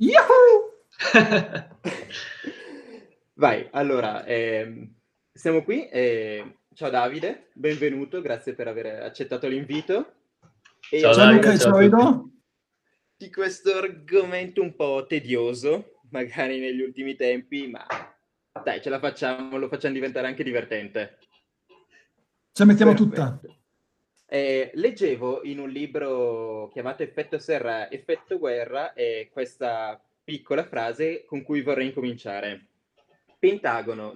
Yahoo! Vai, allora, ehm, siamo qui. Eh, ciao Davide, benvenuto, grazie per aver accettato l'invito. E ciao, ciao Luca, ciao Edo. Di questo argomento un po' tedioso, magari negli ultimi tempi, ma dai, ce la facciamo, lo facciamo diventare anche divertente. Ce la mettiamo Perfetto. tutta. Eh, leggevo in un libro chiamato Effetto Serra, Effetto Guerra e questa piccola frase con cui vorrei incominciare. Pentagono,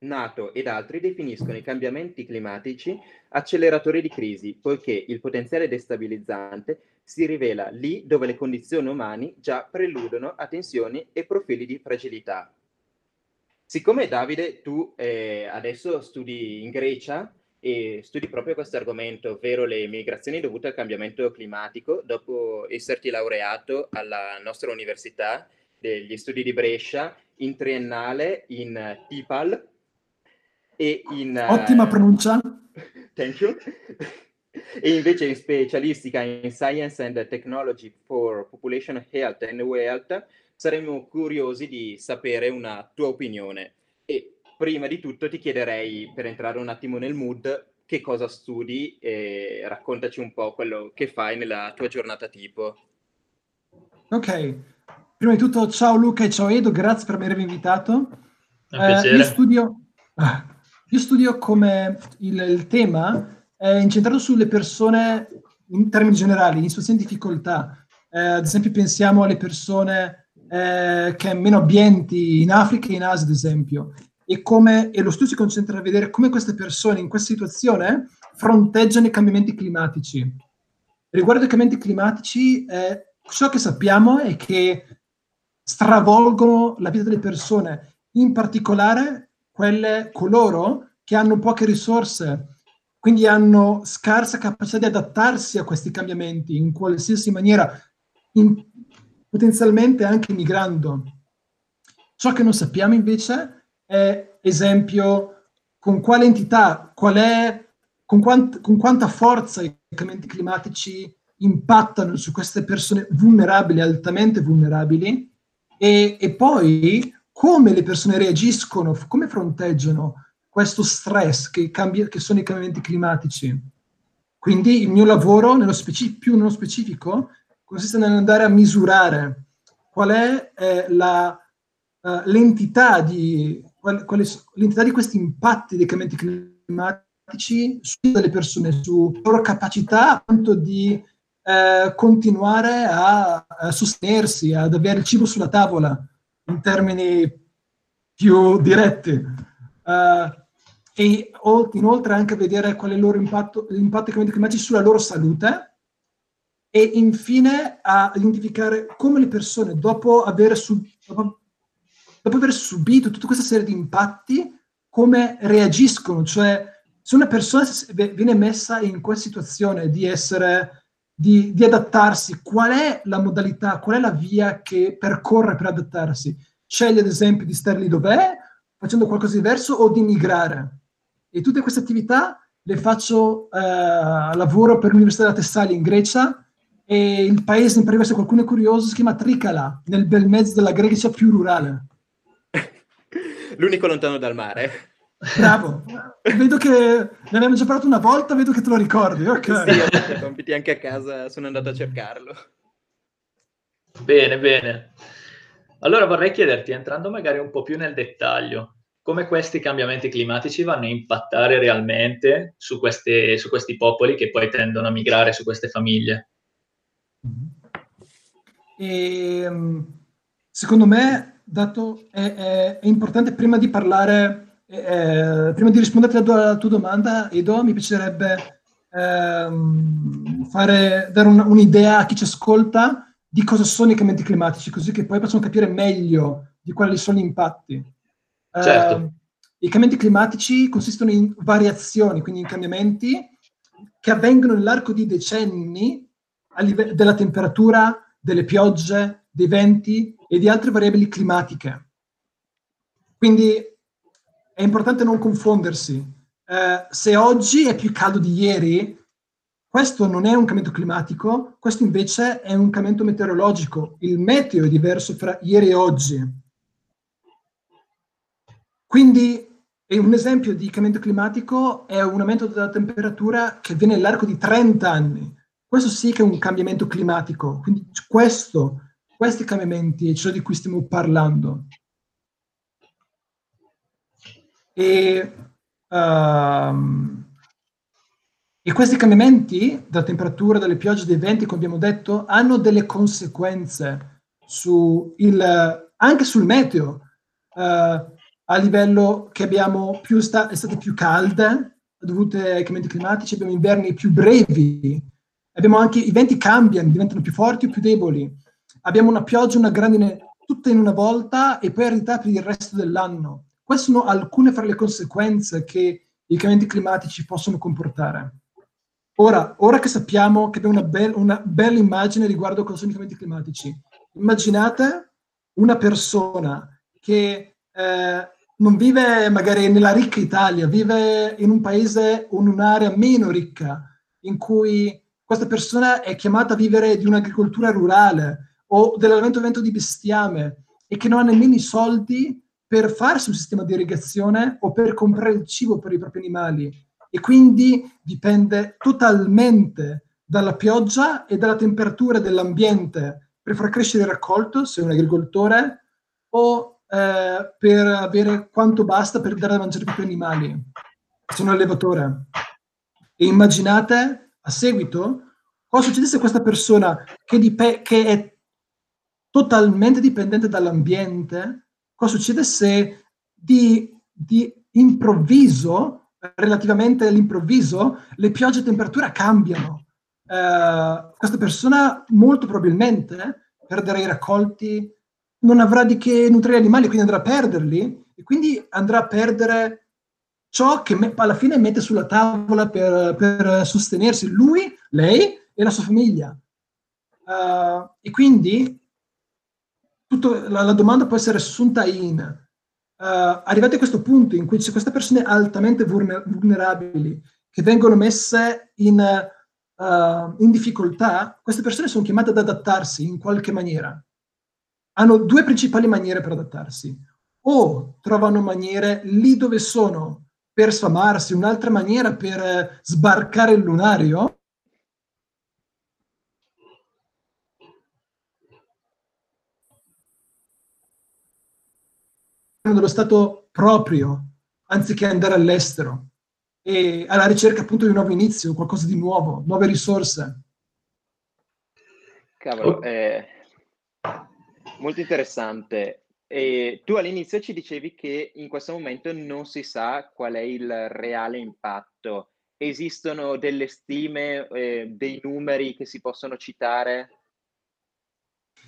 NATO ed altri definiscono i cambiamenti climatici acceleratori di crisi, poiché il potenziale destabilizzante si rivela lì dove le condizioni umane già preludono a tensioni e profili di fragilità. Siccome Davide, tu eh, adesso studi in Grecia e studi proprio questo argomento, ovvero le migrazioni dovute al cambiamento climatico, dopo esserti laureato alla nostra università degli studi di Brescia in triennale in TIPAL e in... Ottima uh, pronuncia. Thank you. e invece in specialistica in Science and Technology for Population Health and Wealth, saremmo curiosi di sapere una tua opinione. Prima di tutto ti chiederei, per entrare un attimo nel mood, che cosa studi e raccontaci un po' quello che fai nella tua giornata tipo. Ok, Prima di tutto, ciao Luca e ciao Edo, grazie per avermi invitato. Eh, io, studio, io, studio, come il, il, tema è incentrato sulle persone in termini generali, in situazioni di difficoltà. Eh, ad esempio, pensiamo alle persone eh, che hanno meno abbienti in Africa e in Asia, ad esempio. E, come, e lo studio si concentra a vedere come queste persone in questa situazione fronteggiano i cambiamenti climatici. Riguardo ai cambiamenti climatici, eh, ciò che sappiamo è che stravolgono la vita delle persone, in particolare quelle coloro che hanno poche risorse, quindi hanno scarsa capacità di adattarsi a questi cambiamenti in qualsiasi maniera, in, potenzialmente anche migrando. Ciò che non sappiamo invece è, esempio, con quale entità, qual è, con, quant, con quanta forza i cambiamenti climatici impattano su queste persone vulnerabili, altamente vulnerabili, e, e poi come le persone reagiscono, come fronteggiano questo stress che, cambia, che sono i cambiamenti climatici. Quindi il mio lavoro, nello specifico, più nello specifico, consiste nell'andare a misurare qual è eh, la, uh, l'entità, di, l'entità di questi impatti dei cambiamenti climatici sulle persone, sulla loro capacità quanto di eh, continuare a, a, sostenersi, ad avere il cibo sulla tavola in termini più diretti. Uh, e inoltre anche vedere qual è il loro impatto, l'impatto dei cambiamenti climatici sulla loro salute e infine a identificare come le persone dopo aver, sub, dopo, dopo aver subito tutta questa serie di impatti come reagiscono, cioè se una persona viene messa in questa situazione di essere di, di, adattarsi, qual è la modalità, qual è la via che percorre per adattarsi? Sceglie ad esempio di stare lì dov'è, facendo qualcosa di diverso, o di migrare. E tutte queste attività le faccio eh, lavoro per l'Università della Tessalia in Grecia e il paese, in particolare se qualcuno è curioso, si chiama Tricala, nel bel mezzo della Grecia più rurale. L'unico lontano dal mare. Bravo, vedo che ne abbiamo già parlato una volta, vedo che te lo ricordi. Okay. Sì, ho fatto i compiti anche a casa, sono andato a cercarlo. Bene, bene. Allora vorrei chiederti, entrando magari un po' più nel dettaglio, come questi cambiamenti climatici vanno a impattare realmente su, queste, su questi popoli che poi tendono a migrare, su queste famiglie? E, ehm, secondo me, dato, è, è, è importante prima di parlare eh, prima di rispondere alla tua domanda, Edo, mi piacerebbe ehm, fare, dare un, un'idea a chi ci ascolta di cosa sono i cambiamenti climatici, così che poi possono capire meglio di quali sono gli impatti. Certo. Eh, I cambiamenti climatici consistono in variazioni, quindi in cambiamenti che avvengono nell'arco di decenni a livello della temperatura, delle piogge, dei venti e di altre variabili climatiche. Quindi è importante non confondersi. Eh, se oggi è più caldo di ieri, questo non è un cambiamento climatico, questo invece è un cambiamento meteorologico. Il meteo è diverso fra ieri e oggi. Quindi un esempio di cambiamento climatico è un aumento della temperatura che avviene nell'arco di 30 anni. Questo sì che è un cambiamento climatico. Quindi questo, questi cambiamenti è ciò di cui stiamo parlando. E, um, e questi cambiamenti della temperatura, delle piogge, dei venti, come abbiamo detto, hanno delle conseguenze su il, anche sul meteo. Uh, a livello che abbiamo più sta- estate più calde dovute ai cambiamenti climatici, abbiamo inverni più brevi, abbiamo anche i venti cambiano, diventano più forti o più deboli, abbiamo una pioggia, una grandine tutta in una volta e poi aridità per il resto dell'anno. Queste sono alcune fra le conseguenze che i cambiamenti climatici possono comportare. Ora, ora che sappiamo che abbiamo una, be- una bella immagine riguardo cosa sono i cambiamenti climatici, immaginate una persona che eh, non vive magari nella ricca Italia, vive in un paese o in un'area meno ricca, in cui questa persona è chiamata a vivere di un'agricoltura rurale o dell'allevamento di bestiame e che non ha nemmeno i soldi per farsi un sistema di irrigazione o per comprare il cibo per i propri animali e quindi dipende totalmente dalla pioggia e dalla temperatura dell'ambiente per far crescere il raccolto, se è un agricoltore, o eh, per avere quanto basta per dare da mangiare ai propri animali. Sono allevatore. E immaginate a seguito cosa succede se questa persona che, dip- che è totalmente dipendente dall'ambiente, cosa succede se di, di improvviso, relativamente all'improvviso, le piogge e temperatura cambiano. Uh, questa persona molto probabilmente perderà i raccolti, non avrà di che nutrire gli animali, quindi andrà a perderli e quindi andrà a perdere ciò che alla fine mette sulla tavola per, per, sostenersi lui, lei e la sua famiglia. Uh, e quindi tutto, la, la, domanda può essere assunta in uh, arrivati a questo punto in cui c'è queste persone altamente vulnerabili che vengono messe in, uh, in difficoltà, queste persone sono chiamate ad adattarsi in qualche maniera hanno due principali maniere per adattarsi. O trovano maniere lì dove sono per sfamarsi, un'altra maniera per eh, sbarcare il lunario, dello Stato proprio, anziché andare all'estero e alla ricerca appunto di un nuovo inizio, qualcosa di nuovo, nuove risorse. Cavolo, eh, Molto interessante. E tu all'inizio ci dicevi che in questo momento non si sa qual è il reale impatto. Esistono delle stime, eh, dei numeri che si possono citare?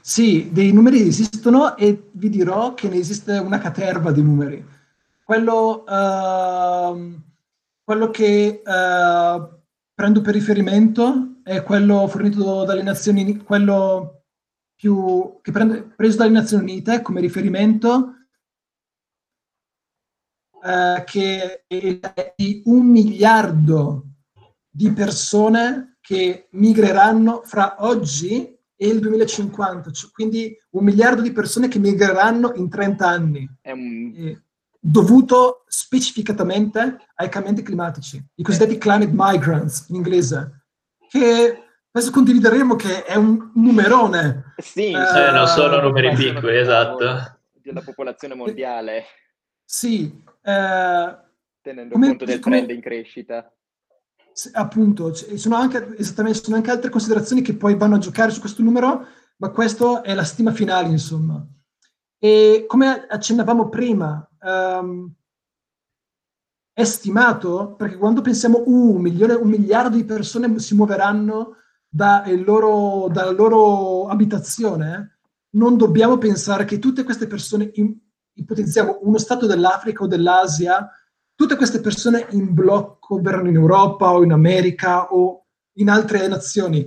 Sì, dei numeri esistono e vi dirò che ne esiste una caterva di numeri. Quello, uh, quello che uh, prendo per riferimento è quello fornito dalle Nazioni quello più, che prende, preso dalle Nazioni Unite come riferimento, eh, che è di un miliardo di persone che migreranno fra oggi e il 2050, cioè, quindi un miliardo di persone che migreranno in 30 anni, un... dovuto specificatamente ai cambiamenti climatici, i cosiddetti climate migrants in inglese, che Adesso condivideremo che è un numerone. Sì, eh, non sono numeri piccoli, esatto. Della popolazione mondiale. Sì. Eh, Tenendo come, conto del come, trend in crescita. Appunto, sono anche, esattamente, sono anche altre considerazioni che poi vanno a giocare su questo numero, ma questa è la stima finale, insomma. E come accennavamo prima, um, è stimato, perché quando pensiamo uh, un, milione, un miliardo di persone si muoveranno da loro, dalla loro abitazione, non dobbiamo pensare che tutte queste persone, ipotizziamo uno stato dell'Africa o dell'Asia, tutte queste persone in blocco verranno in Europa o in America o in altre nazioni.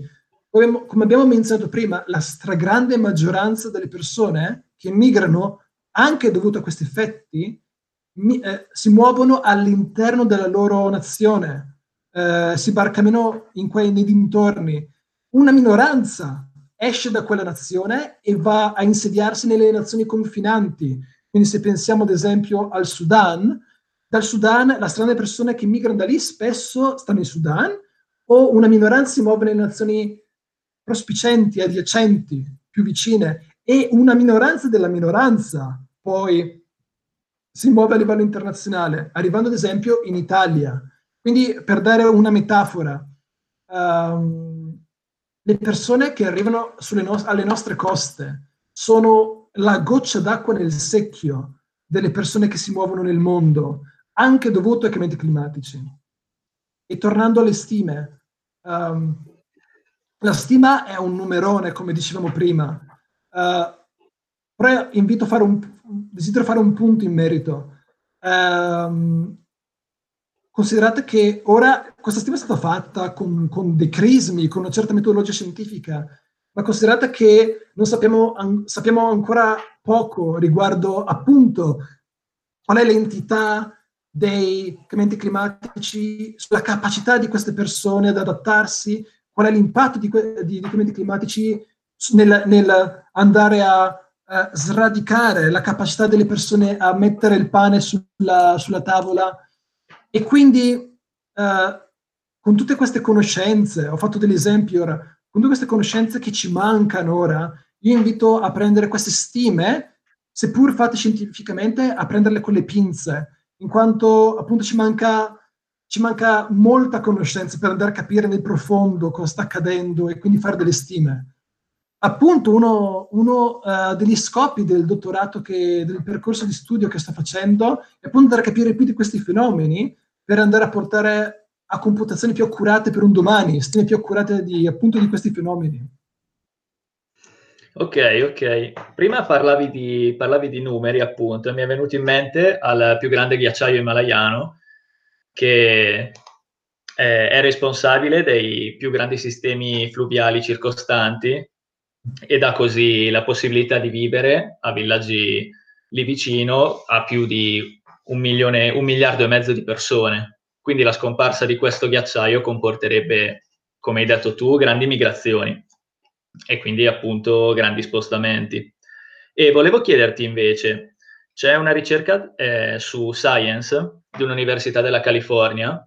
Come, come abbiamo menzionato prima, la stragrande maggioranza delle persone che migrano, anche dovuto a questi effetti, mi, eh, si muovono all'interno della loro nazione eh, si barcano in quei, nei dintorni, una minoranza esce da quella nazione e va a insediarsi nelle nazioni confinanti. Quindi se pensiamo ad esempio al Sudan, dal Sudan la delle persone che migrano da lì spesso stanno in Sudan o una minoranza si muove nelle nazioni prospicenti, adiacenti, più vicine e una minoranza della minoranza poi si muove a livello internazionale, arrivando ad esempio in Italia. Quindi per dare una metafora, um, le persone che arrivano no- alle nostre coste sono la goccia d'acqua nel secchio delle persone che si muovono nel mondo, anche dovuto ai cambiamenti climatici. E tornando alle stime, um, la stima è un numerone, come dicevamo prima, uh, però invito a fare un, desidero fare un punto in merito. Um, considerate che ora questa stima è stata fatta con, con dei crismi, con una certa metodologia scientifica, ma considerate che non sappiamo, an- sappiamo ancora poco riguardo appunto qual è l'entità dei cambiamenti climatici, sulla capacità di queste persone ad adattarsi, qual è l'impatto di, que- di, di cambiamenti climatici nel, nel andare a, a, sradicare la capacità delle persone a mettere il pane sulla, sulla tavola e quindi uh, con tutte queste conoscenze, ho fatto degli esempi ora, con tutte queste conoscenze che ci mancano ora, io invito a prendere queste stime, seppur fatte scientificamente, a prenderle con le pinze, in quanto appunto ci manca, ci manca molta conoscenza per andare a capire nel profondo cosa sta accadendo e quindi fare delle stime. Appunto, uno, uno uh, degli scopi del dottorato, che, del percorso di studio che sto facendo, è appunto andare a capire più di questi fenomeni per andare a portare a computazioni più accurate per un domani, stime più accurate di, appunto di questi fenomeni. Ok, ok. Prima parlavi di, parlavi di numeri, appunto, e mi è venuto in mente al più grande ghiacciaio himalayano, che è, è responsabile dei più grandi sistemi fluviali circostanti e dà così la possibilità di vivere a villaggi lì vicino a più di un, milione, un miliardo e mezzo di persone. Quindi la scomparsa di questo ghiacciaio comporterebbe, come hai detto tu, grandi migrazioni e quindi appunto grandi spostamenti. E volevo chiederti invece, c'è una ricerca eh, su Science di un'università della California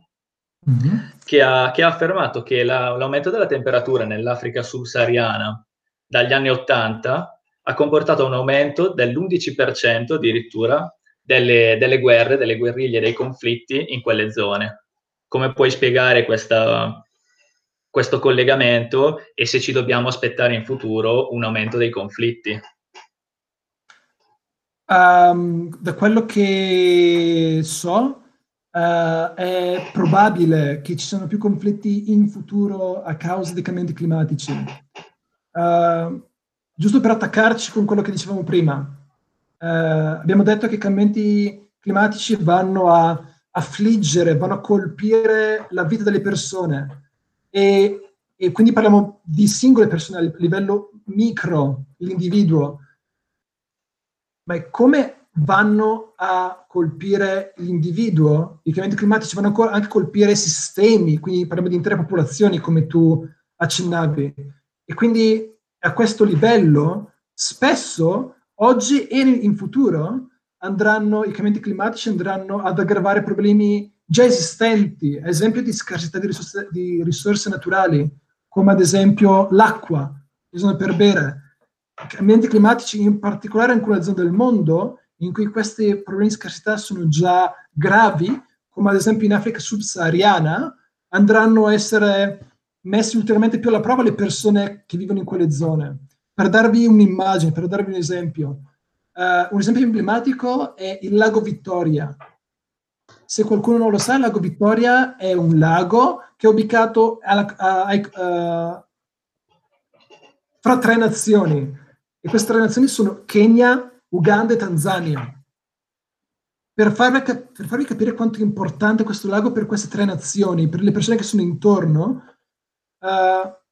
mm-hmm. che, ha, che, ha, affermato che la, l'aumento della temperatura nell'Africa subsahariana dagli anni 80 ha comportato un aumento dell'11% addirittura delle, delle guerre, delle guerriglie, dei conflitti in quelle zone. Come puoi spiegare questa, questo collegamento e se ci dobbiamo aspettare in futuro un aumento dei conflitti? Um, da quello che so, uh, è probabile che ci siano più conflitti in futuro a causa dei cambiamenti climatici. Uh, giusto per attaccarci con quello che dicevamo prima, eh, abbiamo detto che i cambiamenti climatici vanno a affliggere, vanno a colpire la vita delle persone e, e quindi parliamo di singole persone a livello micro, l'individuo. Ma come vanno a colpire l'individuo? I cambiamenti climatici vanno anche a colpire sistemi, quindi parliamo di intere popolazioni, come tu accennavi. E quindi a questo livello spesso oggi e in futuro andranno, i cambiamenti climatici andranno ad aggravare problemi già esistenti, ad esempio di scarsità di risorse, di risorse naturali, come ad esempio l'acqua, bisogna per bere. Cambiamenti climatici, in particolare in alcune zone del mondo, in cui questi problemi di scarsità sono già gravi, come ad esempio in Africa subsahariana, andranno a essere messi ulteriormente più alla prova le persone che vivono in quelle zone. Per darvi un'immagine, per darvi un esempio, uh, un esempio emblematico è il lago Vittoria. Se qualcuno non lo sa, il lago Vittoria è un lago che è ubicato alla, a, a, uh, fra tre nazioni. E queste tre nazioni sono Kenya, Uganda e Tanzania. Per farvi, per farvi, capire quanto è importante questo lago per queste tre nazioni, per le persone che sono intorno, uh,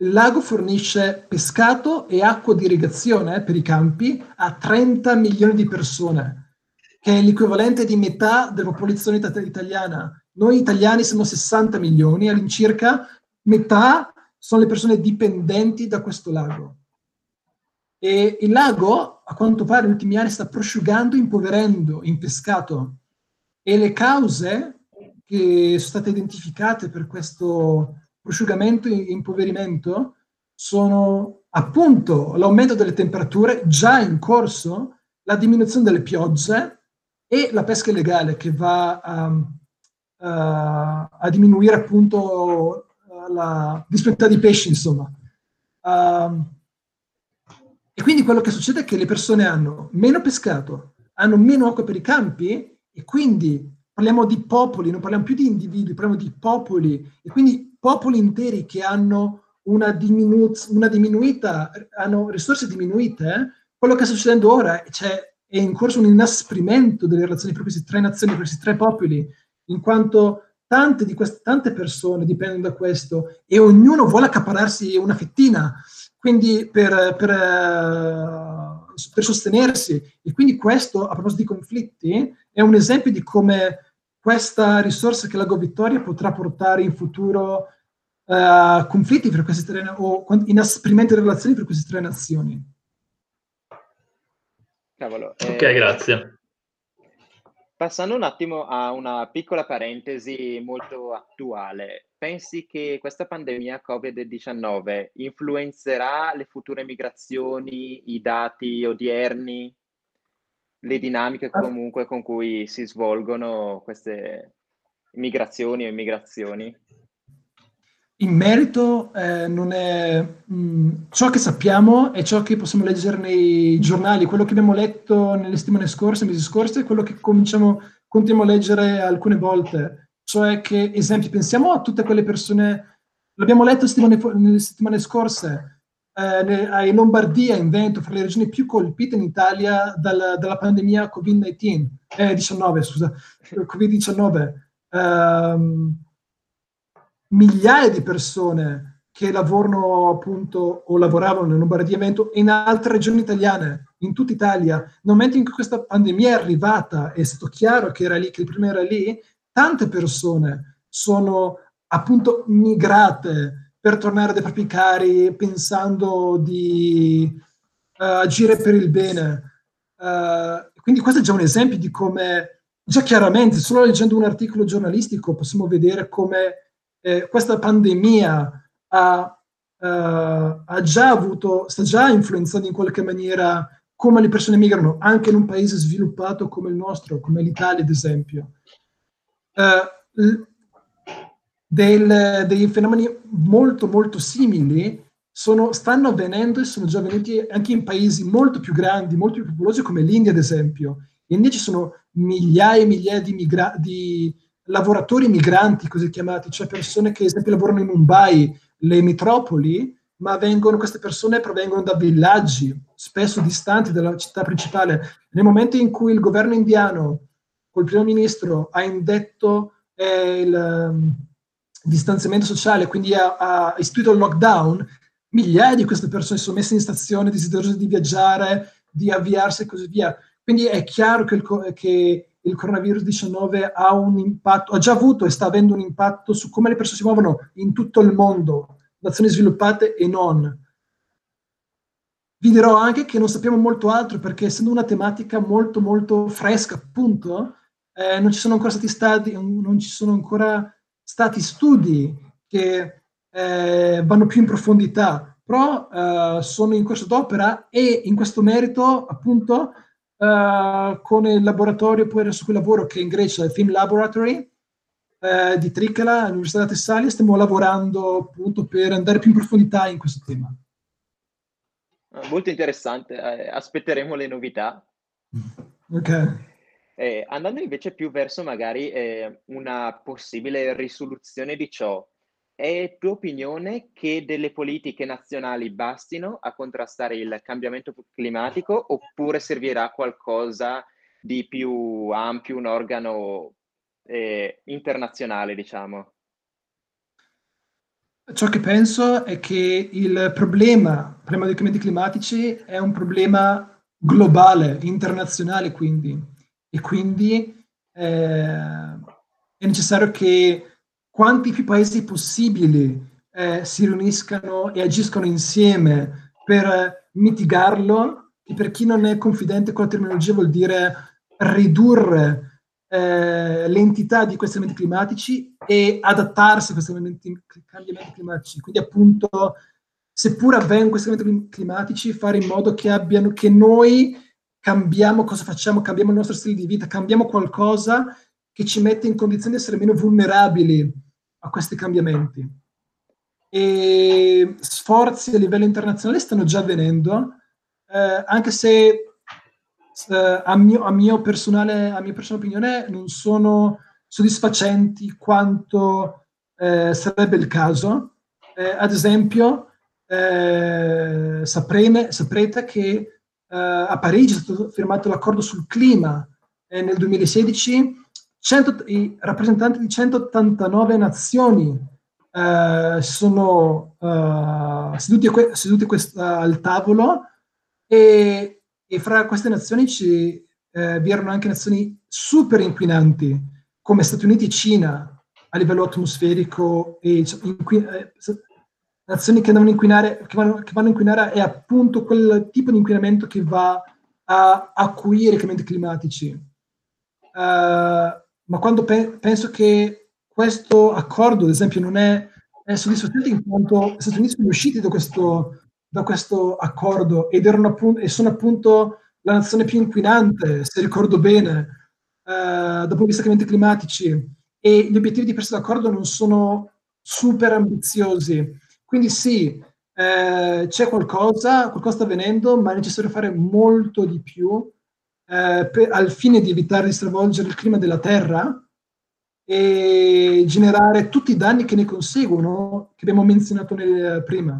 il lago fornisce pescato e acqua di irrigazione per i campi a 30 milioni di persone, che è l'equivalente di metà della popolazione it- italiana. Noi italiani siamo 60 milioni, all'incirca metà sono le persone dipendenti da questo lago. E il lago, a quanto pare, negli ultimi anni sta prosciugando, impoverendo, impescato. E le cause che sono state identificate per questo prosciugamento e impoverimento sono appunto l'aumento delle temperature già in corso, la diminuzione delle piogge e la pesca illegale che va a, a, a diminuire appunto la disponibilità di pesci, insomma. Uh, e quindi quello che succede è che le persone hanno meno pescato, hanno meno acqua per i campi e quindi parliamo di popoli, non parliamo più di individui, parliamo di popoli e quindi popoli interi che hanno una, diminu- una diminuita, hanno risorse diminuite. Eh? Quello che sta succedendo ora cioè, è in corso un inasprimento delle relazioni tra queste tre nazioni, tra questi tre popoli, in quanto tante, di queste, tante persone dipendono da questo e ognuno vuole accapararsi una fettina quindi per, per, per, sostenersi. E quindi questo, a proposito di conflitti, è un esempio di come questa risorsa che la Go Vittoria potrà portare in futuro uh, conflitti per queste tre o inasprimenti di relazioni per queste tre nazioni. Cavolo. Eh, ok, grazie. Passando un attimo a una piccola parentesi molto attuale, pensi che questa pandemia Covid-19 influenzerà le future migrazioni, i dati odierni, le dinamiche ah. comunque con cui si svolgono queste migrazioni o immigrazioni? In merito eh, non è mh, mm, ciò che sappiamo è ciò che possiamo leggere nei giornali, quello che abbiamo letto nelle settimane scorse, mesi scorsi, è quello che cominciamo, continuiamo a leggere alcune volte. Cioè che, esempio, pensiamo a tutte quelle persone, l'abbiamo letto settimane, nelle settimane scorse, eh, in Lombardia, in Veneto, fra le regioni più colpite in Italia dalla, dalla pandemia Covid-19, eh, 19, scusa, Covid-19. Um, migliaia di persone che lavorano appunto o lavoravano in Lombardia Veneto e in altre regioni italiane, in tutta Italia. Nel momento in cui questa pandemia è arrivata, è stato chiaro che era lì, che il primo era lì, tante persone sono appunto migrate per tornare dai propri cari pensando di uh, agire per il bene. Uh, quindi questo è già un esempio di come, già chiaramente, solo leggendo un articolo giornalistico possiamo vedere come eh, questa pandemia ha, uh, ha, già avuto, sta già influenzando in qualche maniera come le persone migrano, anche in un paese sviluppato come il nostro, come l'Italia ad esempio. Uh, del, dei fenomeni molto molto simili sono, stanno avvenendo e sono già avvenuti anche in paesi molto più grandi, molto più popolosi come l'India ad esempio. In India ci sono migliaia e migliaia di, migra- di lavoratori migranti, così chiamati, cioè persone che ad esempio lavorano in Mumbai, le metropoli, ma vengono, queste persone provengono da villaggi, spesso distanti dalla città principale. Nel momento in cui il governo indiano, col primo ministro, ha indetto eh, il distanziamento sociale, quindi ha, ha istituito il lockdown, migliaia di queste persone sono messe in stazione, desiderose di viaggiare, di avviarsi e così via. Quindi è chiaro che, il, che il coronavirus 19 ha un impatto, ha già avuto e sta avendo un impatto su come le persone si muovono in tutto il mondo, nazioni sviluppate e non. Vi dirò anche che non sappiamo molto altro perché essendo una tematica molto molto fresca, appunto, eh, non ci sono ancora stati stati, non ci sono ancora stati studi che eh, vanno più in profondità, però eh, sono in corso d'opera e in questo merito, appunto, uh, con il laboratorio poi su cui lavoro che è in Grecia, il Film Laboratory uh, di Tricala, all'Università di Tessalia, stiamo lavorando appunto per andare più in profondità in questo tema. Ah, molto interessante, eh, aspetteremo le novità. Ok. Eh, andando invece più verso magari eh, una possibile risoluzione di ciò, è tua opinione che delle politiche nazionali bastino a contrastare il cambiamento climatico oppure servirà qualcosa di più ampio, un organo eh, internazionale, diciamo? Ciò che penso è che il problema, il problema dei cambiamenti climatici è un problema globale, internazionale quindi, e quindi eh, è necessario che quanti più paesi possibili eh, si riuniscano e agiscano insieme per mitigarlo, e per chi non è confidente con la terminologia vuol dire ridurre eh, l'entità di questi eventi climatici e adattarsi a questi cambiamenti climatici. Quindi appunto, seppur avvengono questi cambiamenti climatici, fare in modo che, abbiano, che noi cambiamo cosa facciamo, cambiamo il nostro stile di vita, cambiamo qualcosa che ci mette in condizione di essere meno vulnerabili a questi cambiamenti. E sforzi a livello internazionale stanno già avvenendo, eh, anche se eh, a, mio, a, mio personale, a mia personale opinione non sono soddisfacenti quanto eh, sarebbe il caso. Eh, ad esempio, eh, saprene, saprete che Uh, a Parigi è stato firmato l'accordo sul clima eh, nel 2016, 100, i rappresentanti di 189 nazioni uh, sono uh, seduti, que- seduti questa, al tavolo e, e, fra queste nazioni ci, vi erano anche nazioni super inquinanti come Stati Uniti e Cina a livello atmosferico e inqui- nazioni che, inquinare, che, vanno, che vanno a inquinare è appunto quel tipo di inquinamento che va a acuire i cambiamenti climatici. Uh, ma quando pe- penso che questo accordo, ad esempio, non è, è soddisfacente in quanto gli Stati Uniti sono usciti da questo, da questo accordo ed erano appunto, e sono appunto la nazione più inquinante, se ricordo bene, uh, di vista cambiamenti climatici, e gli obiettivi di questo accordo non sono super ambiziosi. Quindi sì, eh, c'è qualcosa, qualcosa sta avvenendo, ma è necessario fare molto di più eh, per, al fine di evitare di stravolgere il clima della Terra e generare tutti i danni che ne conseguono, che abbiamo menzionato nel, prima.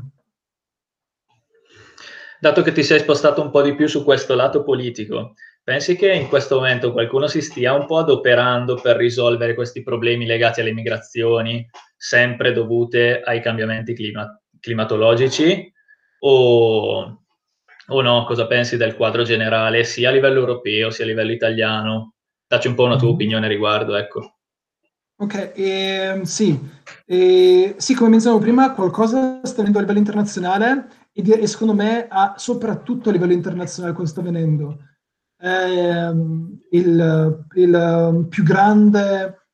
Dato che ti sei spostato un po' di più su questo lato politico, pensi che in questo momento qualcuno si stia un po' adoperando per risolvere questi problemi legati alle migrazioni, sempre dovute ai cambiamenti clima- climatologici o, o, no? Cosa pensi del quadro generale sia a livello europeo sia a livello italiano? Dacci un po' una tua mm-hmm. opinione a riguardo, ecco. Ok, eh, sì. Eh, sì, come menzionavo prima, qualcosa sta avvenendo a livello internazionale e, e secondo me a, soprattutto a livello internazionale cosa sta avvenendo. Eh, il, il più grande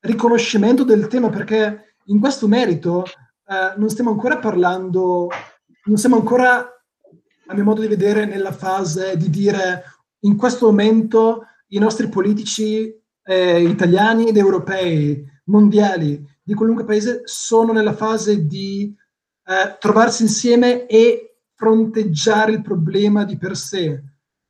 riconoscimento del tema perché in questo merito eh, non stiamo ancora parlando, non siamo ancora, a mio modo di vedere, nella fase di dire in questo momento i nostri politici eh, italiani ed europei, mondiali, di qualunque paese, sono nella fase di eh, trovarsi insieme e fronteggiare il problema di per sé.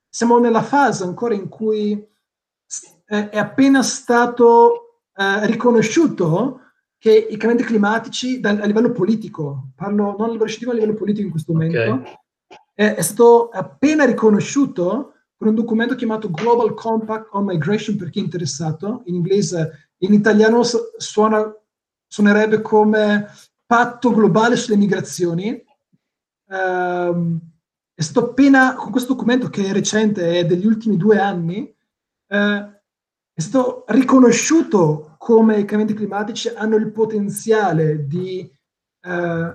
Siamo nella fase ancora in cui eh, è appena stato eh, riconosciuto che i cambiamenti climatici da, a livello politico, parlo non a livello scientifico, ma a livello politico in questo momento, okay. è, è, stato appena riconosciuto con un documento chiamato Global Compact on Migration per chi è interessato, in inglese, in italiano suona, suonerebbe come patto globale sulle migrazioni. Um, è stato appena, con questo documento che è recente, è degli ultimi due anni, eh, è stato riconosciuto come i cambiamenti climatici hanno il potenziale di eh,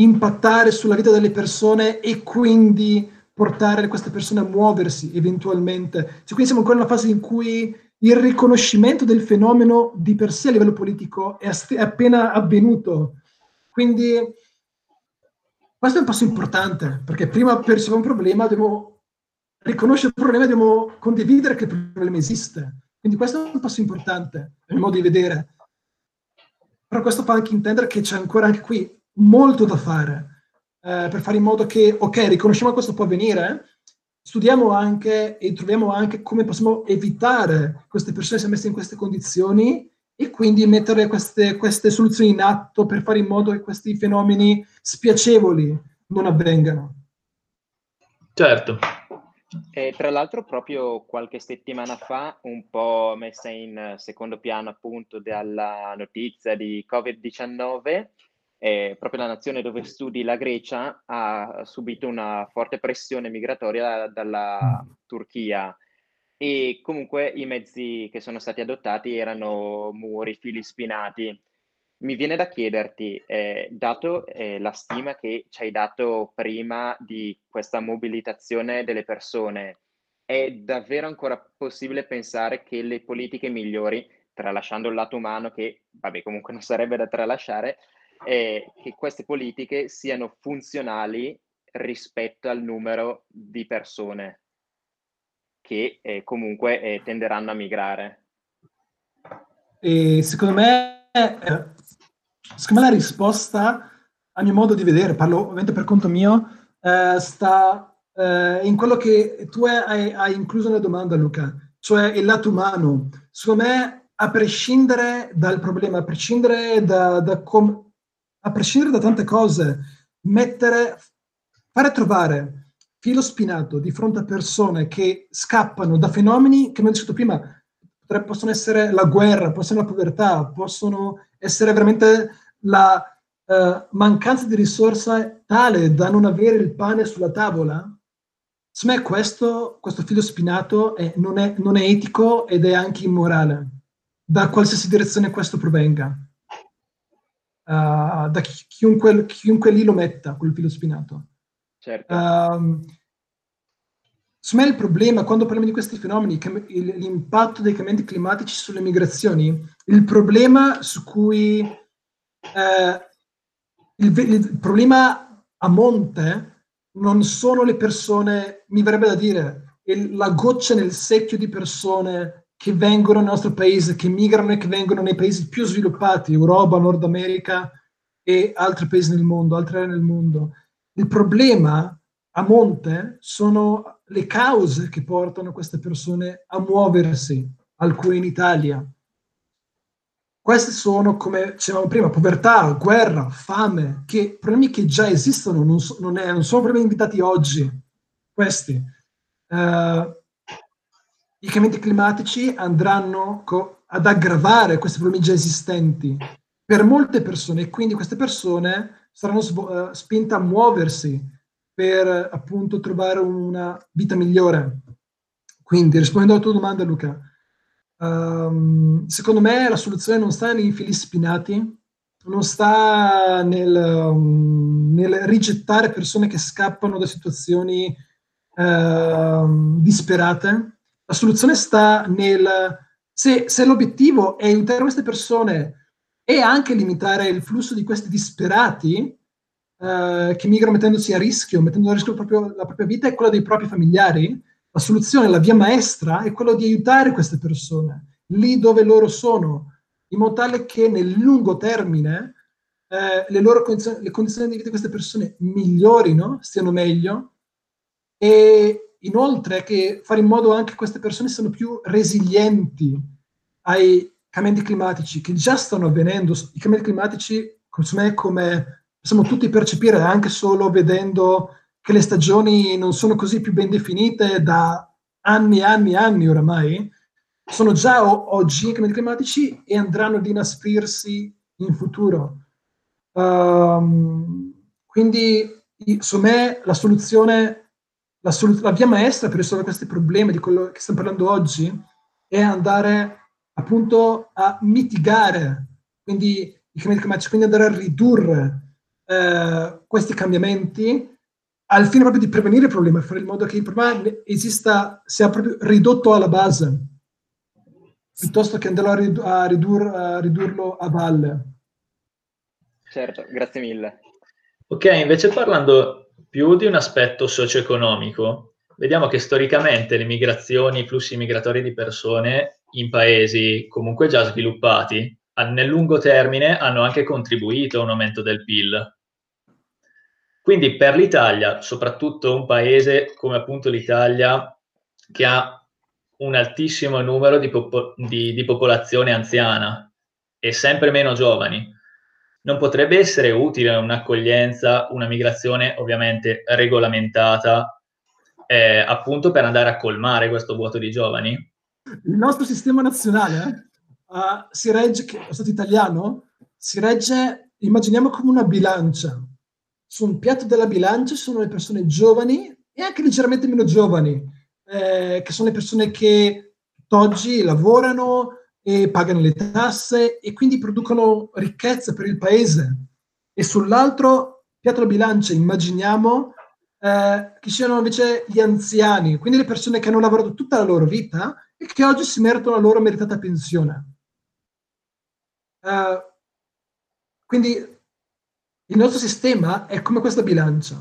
impattare sulla vita delle persone e quindi portare queste persone a muoversi eventualmente. Cioè, quindi siamo ancora nella fase in cui il riconoscimento del fenomeno di per sé a livello politico è, è appena avvenuto. Quindi questo è un passo importante, perché prima per risolvere un problema dobbiamo riconoscere il problema, dobbiamo condividere che il problema esiste. Quindi questo è un passo importante nel modo di vedere. Però questo fa anche intendere che c'è ancora anche qui molto da fare eh, per fare in modo che, ok, riconosciamo che questo può avvenire, studiamo anche e troviamo anche come possiamo evitare queste persone essere messe in queste condizioni e quindi mettere queste, queste soluzioni in atto per fare in modo che questi fenomeni spiacevoli non avvengano. Certo, e tra l'altro proprio qualche settimana fa, un po' messa in secondo piano appunto dalla notizia di Covid-19, eh, proprio la nazione dove studi la Grecia ha subito una forte pressione migratoria dalla Turchia. e comunque i mezzi che sono stati adottati erano muri, fili spinati. Mi viene da chiederti, eh, dato eh, la stima che ci hai dato prima di questa mobilitazione delle persone, è davvero ancora possibile pensare che le politiche migliori, tralasciando il lato umano, che vabbè comunque non sarebbe da tralasciare, eh, che queste politiche siano funzionali rispetto al numero di persone che eh, comunque eh, tenderanno a migrare? E secondo me, secondo me la risposta, a mio modo di vedere, parlo ovviamente per conto mio, eh, sta eh, in quello che tu hai, hai, incluso nella domanda, Luca, cioè il lato umano. Secondo me, a prescindere dal problema, a prescindere da, da, com- a prescindere da tante cose, mettere, fare trovare filo spinato di fronte a persone che scappano da fenomeni che abbiamo detto prima, possono essere la guerra, possono essere la povertà, possono essere veramente la uh, mancanza di risorse tale da non avere il pane sulla tavola, Secondo me questo, questo filo spinato è, non, è, non, è, etico ed è anche immorale, da qualsiasi direzione questo provenga. Uh, da chi, chiunque, chiunque, lì lo metta, quel filo spinato. Certo. Uh, secondo me il problema, quando parliamo di questi fenomeni, l'impatto dei cambiamenti climatici sulle migrazioni, il problema su cui... Uh, il, il problema a monte non sono le persone, mi verrebbe da dire, la goccia nel secchio di persone che vengono nel nostro paese, che migrano e che vengono nei paesi più sviluppati, Europa, Nord America e altri paesi nel mondo, altre aree nel mondo. Il problema a monte sono le cause che portano queste persone a muoversi, alcune in Italia, queste sono, come dicevamo prima, povertà, guerra, fame, che problemi che già esistono, non, so, non, è, non sono problemi invitati oggi. Questi. Uh, I cambiamenti climatici andranno co- ad aggravare questi problemi già esistenti per molte persone e quindi queste persone saranno sv- uh, spinte a muoversi per appunto trovare una vita migliore. Quindi rispondendo alla tua domanda Luca, Um, secondo me la soluzione non sta nei fili spinati, non sta nel, um, nel rigettare persone che scappano da situazioni uh, disperate. La soluzione sta nel se, se l'obiettivo è aiutare queste persone e anche limitare il flusso di questi disperati uh, che migrano mettendosi a rischio, mettendo a rischio proprio, la propria vita e quella dei propri familiari, la soluzione, la via maestra è quella di aiutare queste persone lì dove loro sono, in modo tale che nel lungo termine eh, le, loro condizioni, le condizioni di vita di queste persone migliorino, stiano meglio e inoltre che fare in modo anche che queste persone siano più resilienti ai cambiamenti climatici che già stanno avvenendo. I cambiamenti climatici, me, come possiamo tutti percepire anche solo vedendo che le stagioni non sono così più ben definite da anni e anni e anni oramai, sono già o- oggi i cambiamenti climatici e andranno ad inasprirsi in futuro. Um, quindi, su me, la soluzione, la, sol- la, via maestra per risolvere questi problemi di quello che stiamo parlando oggi è andare appunto a mitigare quindi, i cambiamenti climatici, quindi andare a ridurre eh, questi cambiamenti al fine proprio di prevenire il problema, fare in modo che il problema esista, sia proprio ridotto alla base, piuttosto che andare a, ridu- a, ridur- a ridurlo a valle. Certo, grazie mille. Ok, invece parlando più di un aspetto socio-economico, vediamo che storicamente le migrazioni, i flussi migratori di persone in paesi comunque già sviluppati, nel lungo termine hanno anche contribuito a un aumento del PIL. Quindi per l'Italia, soprattutto un paese come appunto l'Italia, che ha un altissimo numero di, popo- di, di popolazione anziana e sempre meno giovani, non potrebbe essere utile un'accoglienza, una migrazione ovviamente regolamentata, eh, appunto per andare a colmare questo vuoto di giovani? Il nostro sistema nazionale uh, si regge, è stato italiano, si regge, immaginiamo come una bilancia su un piatto della bilancia sono le persone giovani e anche leggermente meno giovani. eh, che sono le persone che oggi lavorano e pagano le tasse e quindi producono ricchezza per il paese. E sull'altro piatto della bilancia immaginiamo eh, che siano invece gli anziani, quindi le persone che hanno lavorato tutta la loro vita e che oggi si meritano la loro meritata pensione. Uh, quindi il nostro sistema è come questa bilancia.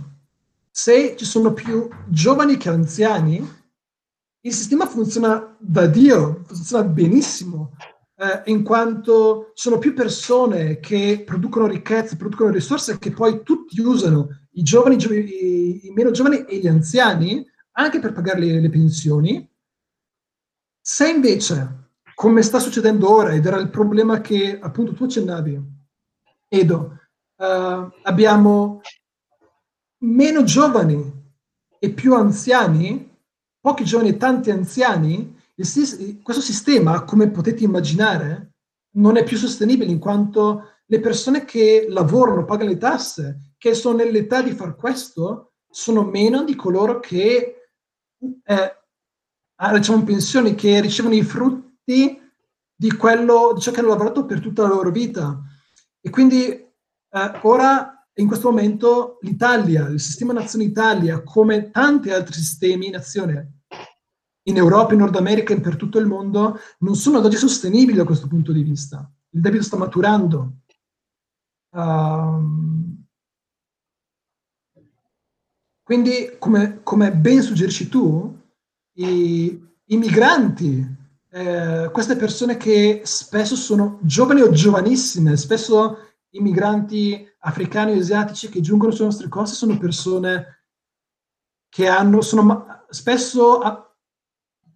Se ci sono più giovani che anziani, il sistema funziona da Dio, funziona benissimo, eh, in quanto sono più persone che producono ricchezze, producono risorse che poi tutti usano, i giovani, i, i meno giovani e gli anziani, anche per pagare le, le pensioni. Se invece, come sta succedendo ora, ed era il problema che appunto tu accennavi, Edo, uh, abbiamo meno giovani e più anziani, pochi giovani e tanti anziani, il, questo sistema, come potete immaginare, non è più sostenibile in quanto le persone che lavorano, pagano le tasse, che sono nell'età di far questo, sono meno di coloro che eh, diciamo, pensioni, che ricevono i frutti di, quello, di ciò che hanno lavorato per tutta la loro vita. E quindi eh, ora in questo momento l'Italia, il sistema Nazione Italia, come tanti altri sistemi nazione in Europa, in Nord America e per tutto il mondo, non sono ad oggi sostenibili da questo punto di vista. Il debito sta maturando. Um, quindi, come, come, ben suggerisci tu, i, i migranti, eh, queste persone che spesso sono giovani o giovanissime, spesso i migranti africani o asiatici che giungono sulle nostre coste sono persone che hanno, sono spesso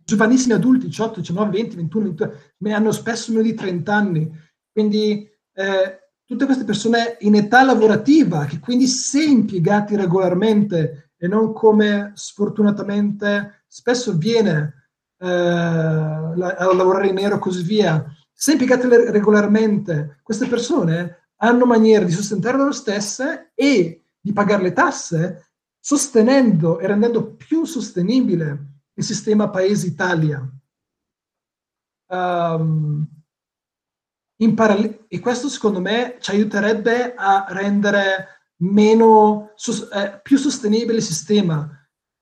giovanissimi adulti, 18, 19, 20, 21, 22, hanno spesso meno di 30 anni. Quindi eh, tutte queste persone in età lavorativa, che quindi se impiegati regolarmente e non come sfortunatamente spesso avviene eh, a lavorare in nero e così via, se impiegate regolarmente, queste persone hanno maniera di sostentare loro stesse e di pagare le tasse, sostenendo e rendendo più sostenibile il sistema Paese Italia. Um, parallelo, e questo secondo me ci aiuterebbe a rendere meno, eh, più sostenibile il sistema.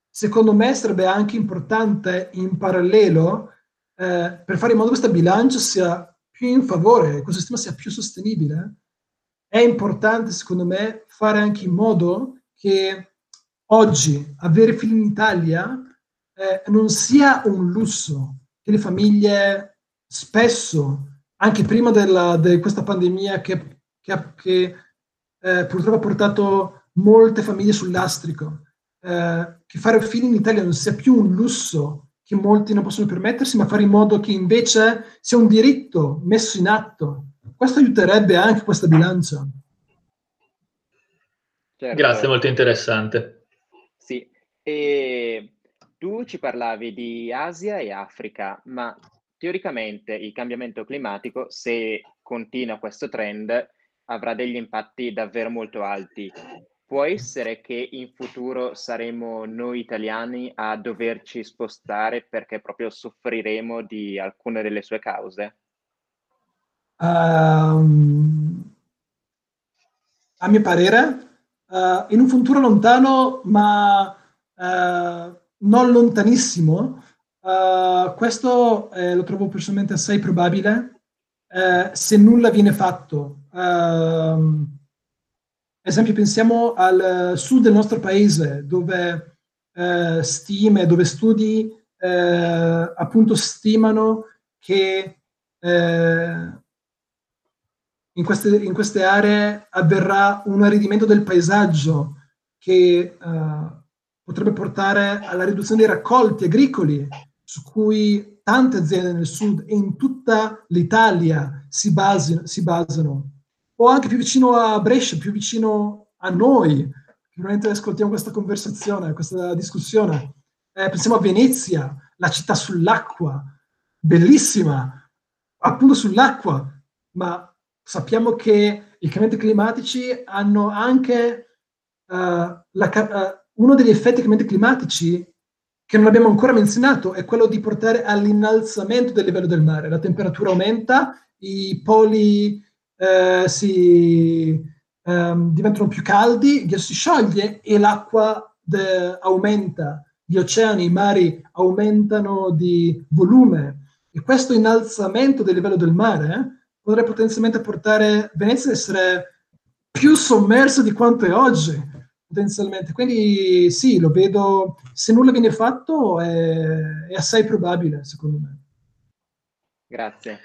Secondo me sarebbe anche importante in parallelo eh, per fare in modo che questa bilancia sia più in favore, che questo sistema sia più sostenibile, è importante, secondo me, fare anche in modo che oggi avere figli in Italia eh, non sia un lusso, che le famiglie spesso, anche prima di questa pandemia che, che, che eh, purtroppo ha portato molte famiglie sul lastrico, eh, che fare figli in Italia non sia più un lusso che molti non possono permettersi, ma fare in modo che invece sia un diritto messo in atto questo aiuterebbe anche questa bilancia. Certo. Grazie, molto interessante. Sì, e tu ci parlavi di Asia e Africa, ma teoricamente il cambiamento climatico, se continua questo trend, avrà degli impatti davvero molto alti. Può essere che in futuro saremo noi italiani a doverci spostare perché proprio soffriremo di alcune delle sue cause? Uh, a mio parere, uh, in un futuro lontano, ma uh, non lontanissimo, eh, questo eh, lo trovo personalmente assai probabile eh, se nulla viene fatto. Ad esempio, pensiamo al sud del nostro paese, dove stime, dove studi appunto stimano che in queste, in queste aree avverrà un aridimento del paesaggio che uh, potrebbe portare alla riduzione dei raccolti agricoli, su cui tante aziende nel sud e in tutta l'Italia si, basi, si basano, o anche più vicino a Brescia, più vicino a noi, probabilmente ascoltiamo questa conversazione, questa discussione. Eh, pensiamo a Venezia, la città sull'acqua, bellissima, appunto sull'acqua, ma sappiamo che i cambiamenti climatici hanno anche uh, la, uh, uno degli effetti dei cambiamenti climatici che non abbiamo ancora menzionato è quello di portare all'innalzamento del livello del mare. La temperatura aumenta, i poli eh, si, ehm, diventano più caldi, il ghiaccio si scioglie e l'acqua de- aumenta, gli oceani, i mari aumentano di volume. E questo innalzamento del livello del mare potrebbe potenzialmente portare Venezia a essere più sommersa di quanto è oggi potenzialmente. Quindi sì, lo vedo, se nulla viene fatto è, è assai probabile, secondo me. Grazie.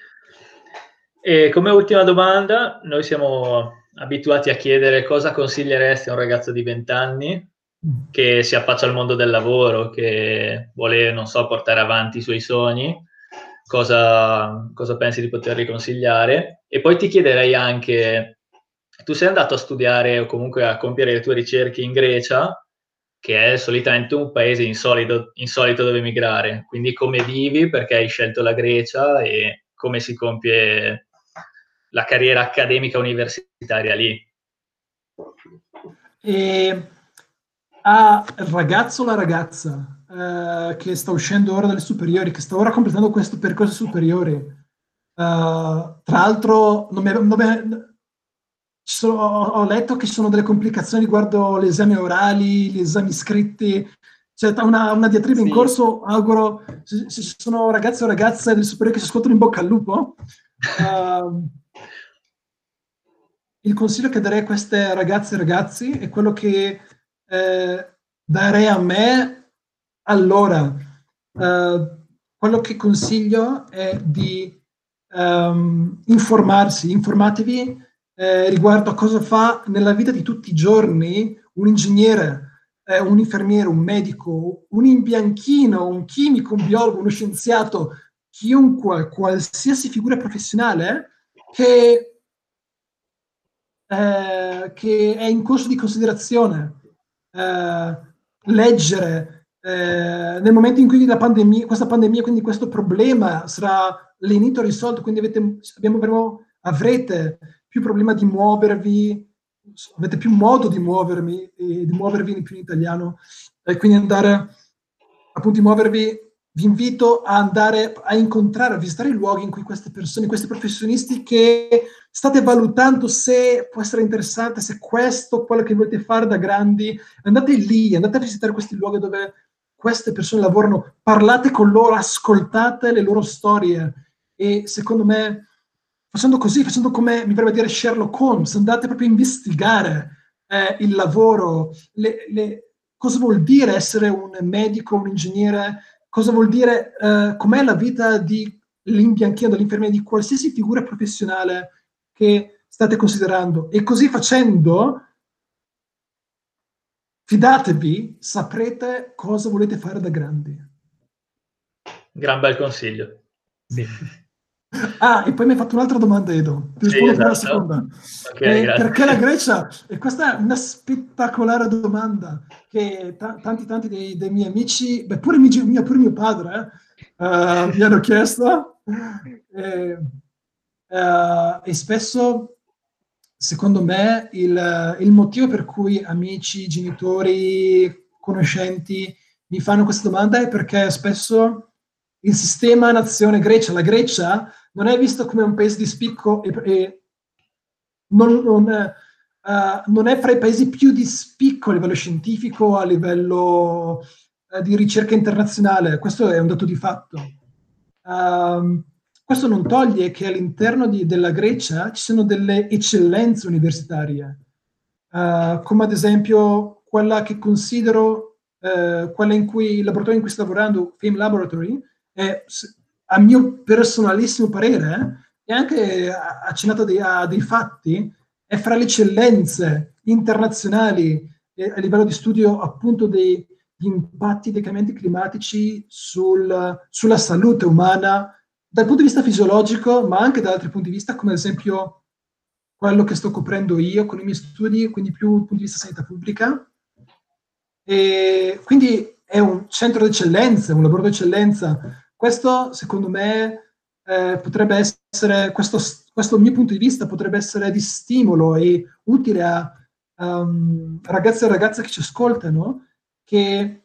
E come ultima domanda, noi siamo abituati a chiedere cosa consiglieresti a un ragazzo di 20 anni mm. che si affaccia al mondo del lavoro, che vuole, non so, portare avanti i suoi sogni, cosa, cosa pensi di potergli consigliare? E poi ti chiederei anche tu sei andato a studiare o comunque a compiere le tue ricerche in Grecia, che è solitamente un paese insolito, insolito dove migrare. Quindi come vivi, perché hai scelto la Grecia e come si compie la carriera accademica universitaria lì. E a ragazzo o la ragazza eh, che sta uscendo ora dalle superiori, che sta ora completando questo percorso superiore, uh, tra l'altro non mi, non mi, sono, ho letto che ci sono delle complicazioni riguardo gli esami orali, gli esami scritti, c'è una, una diatriba sì. in corso, auguro, se, se, ci sono ragazzi o ragazze del superiore che si ascoltano in bocca al lupo. Uh, il consiglio che darei a queste ragazze e ragazzi è quello che eh, darei a me allora. Uh, quello che consiglio è di um, informarsi, informatevi eh, riguardo a cosa fa nella vita di tutti i giorni un ingegnere, eh, un infermiere, un medico, un imbianchino, un chimico, un biologo, uno scienziato, chiunque, qualsiasi figura professionale che, eh, che è in corso di considerazione. Eh, leggere eh, nel momento in cui la pandemia, questa pandemia, quindi questo problema sarà lenito risolto, quindi avete, abbiamo, avrete più problema di muovervi, avete più modo di muovermi e di muovervi più in italiano. E quindi andare appunto di muovervi vi invito a andare a incontrare, a visitare i luoghi in cui queste persone, questi professionisti che state valutando se può essere interessante, se questo è quello che volete fare da grandi, andate lì, andate a visitare questi luoghi dove queste persone lavorano, parlate con loro, ascoltate le loro storie. E secondo me facendo così, facendo come mi verrebbe dire Sherlock Holmes, andate proprio a investigare eh, il lavoro, le, le, cosa vuol dire essere un medico, un ingegnere, cosa vuol dire, eh, com'è la vita dell'imbianchino, dell'infermiere, di qualsiasi figura professionale che state considerando. E così facendo, fidatevi, saprete cosa volete fare da grandi. Gran bel consiglio. Sì. Ah, e poi mi hai fatto un'altra domanda, Edo. Ti rispondo sì, esatto. la seconda. Okay, eh, perché la Grecia? E questa è una spettacolare domanda che t- tanti, tanti dei, dei, miei amici, beh, pure mio, pure mio padre, eh, uh, mi hanno chiesto. E, uh, e, spesso, secondo me, il, il motivo per cui amici, genitori, conoscenti mi fanno questa domanda è perché spesso il sistema nazione Grecia, la Grecia non è visto come un paese di spicco e, e non, non, uh, non, è fra i paesi più di spicco a livello scientifico, a livello uh, di ricerca internazionale. Questo è un dato di fatto. Uh, questo non toglie che all'interno di, della Grecia ci sono delle eccellenze universitarie, eh, come ad esempio quella che considero, quella in cui il laboratorio in cui sto lavorando, Fame Laboratory, è a mio personalissimo parere, e anche accennato dei, a dei fatti, è fra le eccellenze internazionali a livello di studio appunto degli impatti dei cambiamenti climatici sul, sulla salute umana dal punto di vista fisiologico, ma anche da altri punti di vista, come ad esempio quello che sto coprendo io con i miei studi, quindi più dal punto di vista sanità pubblica. E quindi è un centro d'eccellenza, un lavoro d'eccellenza questo, secondo me, eh, potrebbe essere, questo, questo mio punto di vista potrebbe essere di stimolo e utile a um, ragazzi e ragazze che ci ascoltano, che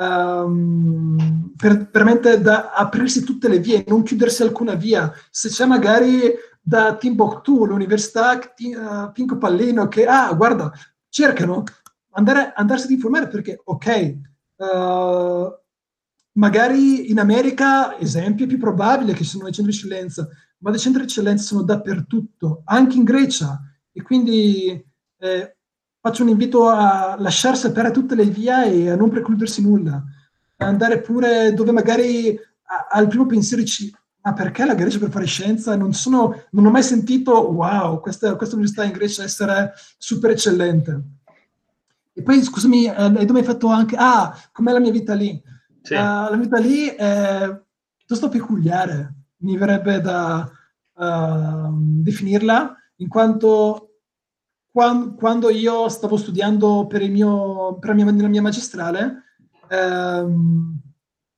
um, per, veramente da aprirsi tutte le vie, non chiudersi alcuna via. Se c'è magari da Timbuktu, l'università uh, Pinco Pallino, che, ah, guarda, cercano, andare, andarsi ad informare perché, ok, uh, magari in America, esempio, è più probabile che ci siano dei centri di eccellenza, ma dei centri di eccellenza sono dappertutto, anche in Grecia. E quindi eh, faccio un invito a lasciare sapere tutte le vie e a non precludersi nulla. A andare pure dove magari al primo pensiero dici ma perché la Grecia per fare scienza? Non, sono, non ho mai sentito, wow, questa, questa università in Grecia essere super eccellente. E poi, scusami, eh, hai mai fatto anche, ah, com'è la mia vita lì? Sì. Uh, la vita lì è piuttosto peculiare, mi verrebbe da uh, definirla, in quanto quando, io stavo studiando per, mio, per la, mia, la mia magistrale, ehm,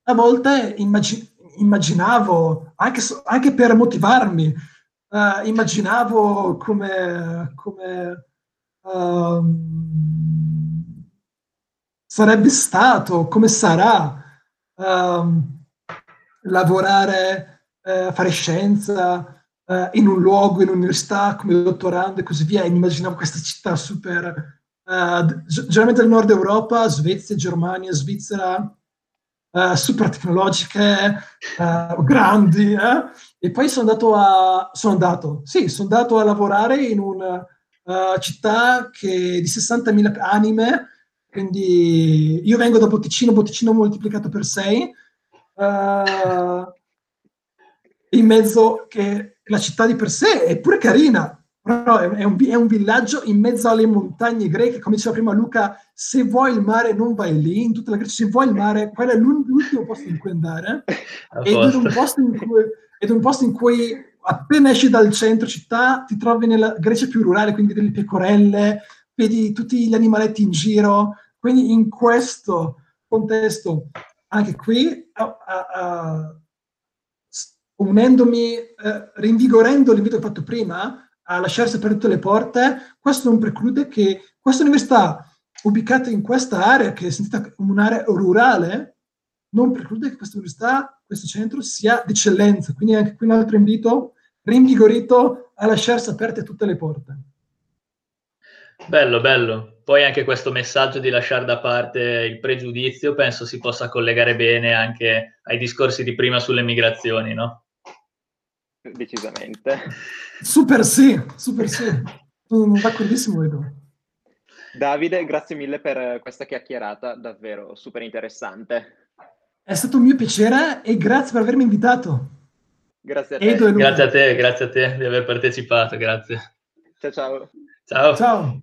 a volte immagin- immaginavo, anche, anche, per motivarmi, eh, immaginavo come, come um, sarebbe stato, come sarà um, lavorare, uh, fare scienza, uh, in un luogo, in un'università come dottorando e così via, e mi immaginavo questa città super, uh, generalmente del nord Europa, Svezia, Germania, Svizzera, uh, super tecnologiche, grandi, eh? e poi sono andato a, sono andato, sì, sono andato a lavorare in una città che di 60.000 anime, quindi io vengo da Botticino, Botticino moltiplicato per 6, in mezzo che la città di per sé è pure carina, però è un, è un, villaggio in mezzo alle montagne greche, come diceva prima Luca, se vuoi il mare non vai lì, in tutta la Grecia se vuoi il mare, quello è l'ultimo posto in cui andare, ed è, un posto. in cui, ed è un posto in cui appena esci dal centro città ti trovi nella Grecia più rurale, quindi delle pecorelle, vedi tutti gli animaletti in giro, quindi in questo contesto, anche qui, uh, uh, unendomi, eh, rinvigorendo l'invito che ho fatto prima a lasciarsi per tutte le porte, questo non preclude che questa università ubicata in questa area, che è sentita come un'area rurale, non preclude che questa università, questo centro sia d'eccellenza. Quindi anche qui un altro invito rinvigorito a lasciarsi aperte tutte le porte. Bello, bello. Poi anche questo messaggio di lasciare da parte il pregiudizio penso si possa collegare bene anche ai discorsi di prima sulle migrazioni, no? Decisamente. Super sì, super sì. Sono d'accordissimo, Edo. Davide, grazie mille per questa chiacchierata, davvero super interessante. È stato un mio piacere e grazie per avermi invitato. Grazie a te. Grazie a te, grazie a te di aver partecipato, grazie. Ciao ciao. Ciao. Ciao.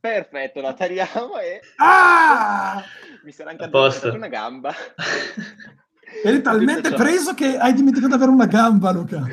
Perfetto, la tagliamo e... Ah! Mi sarà anche addormentata una gamba. Eri talmente preso che hai dimenticato di avere una gamba, Luca.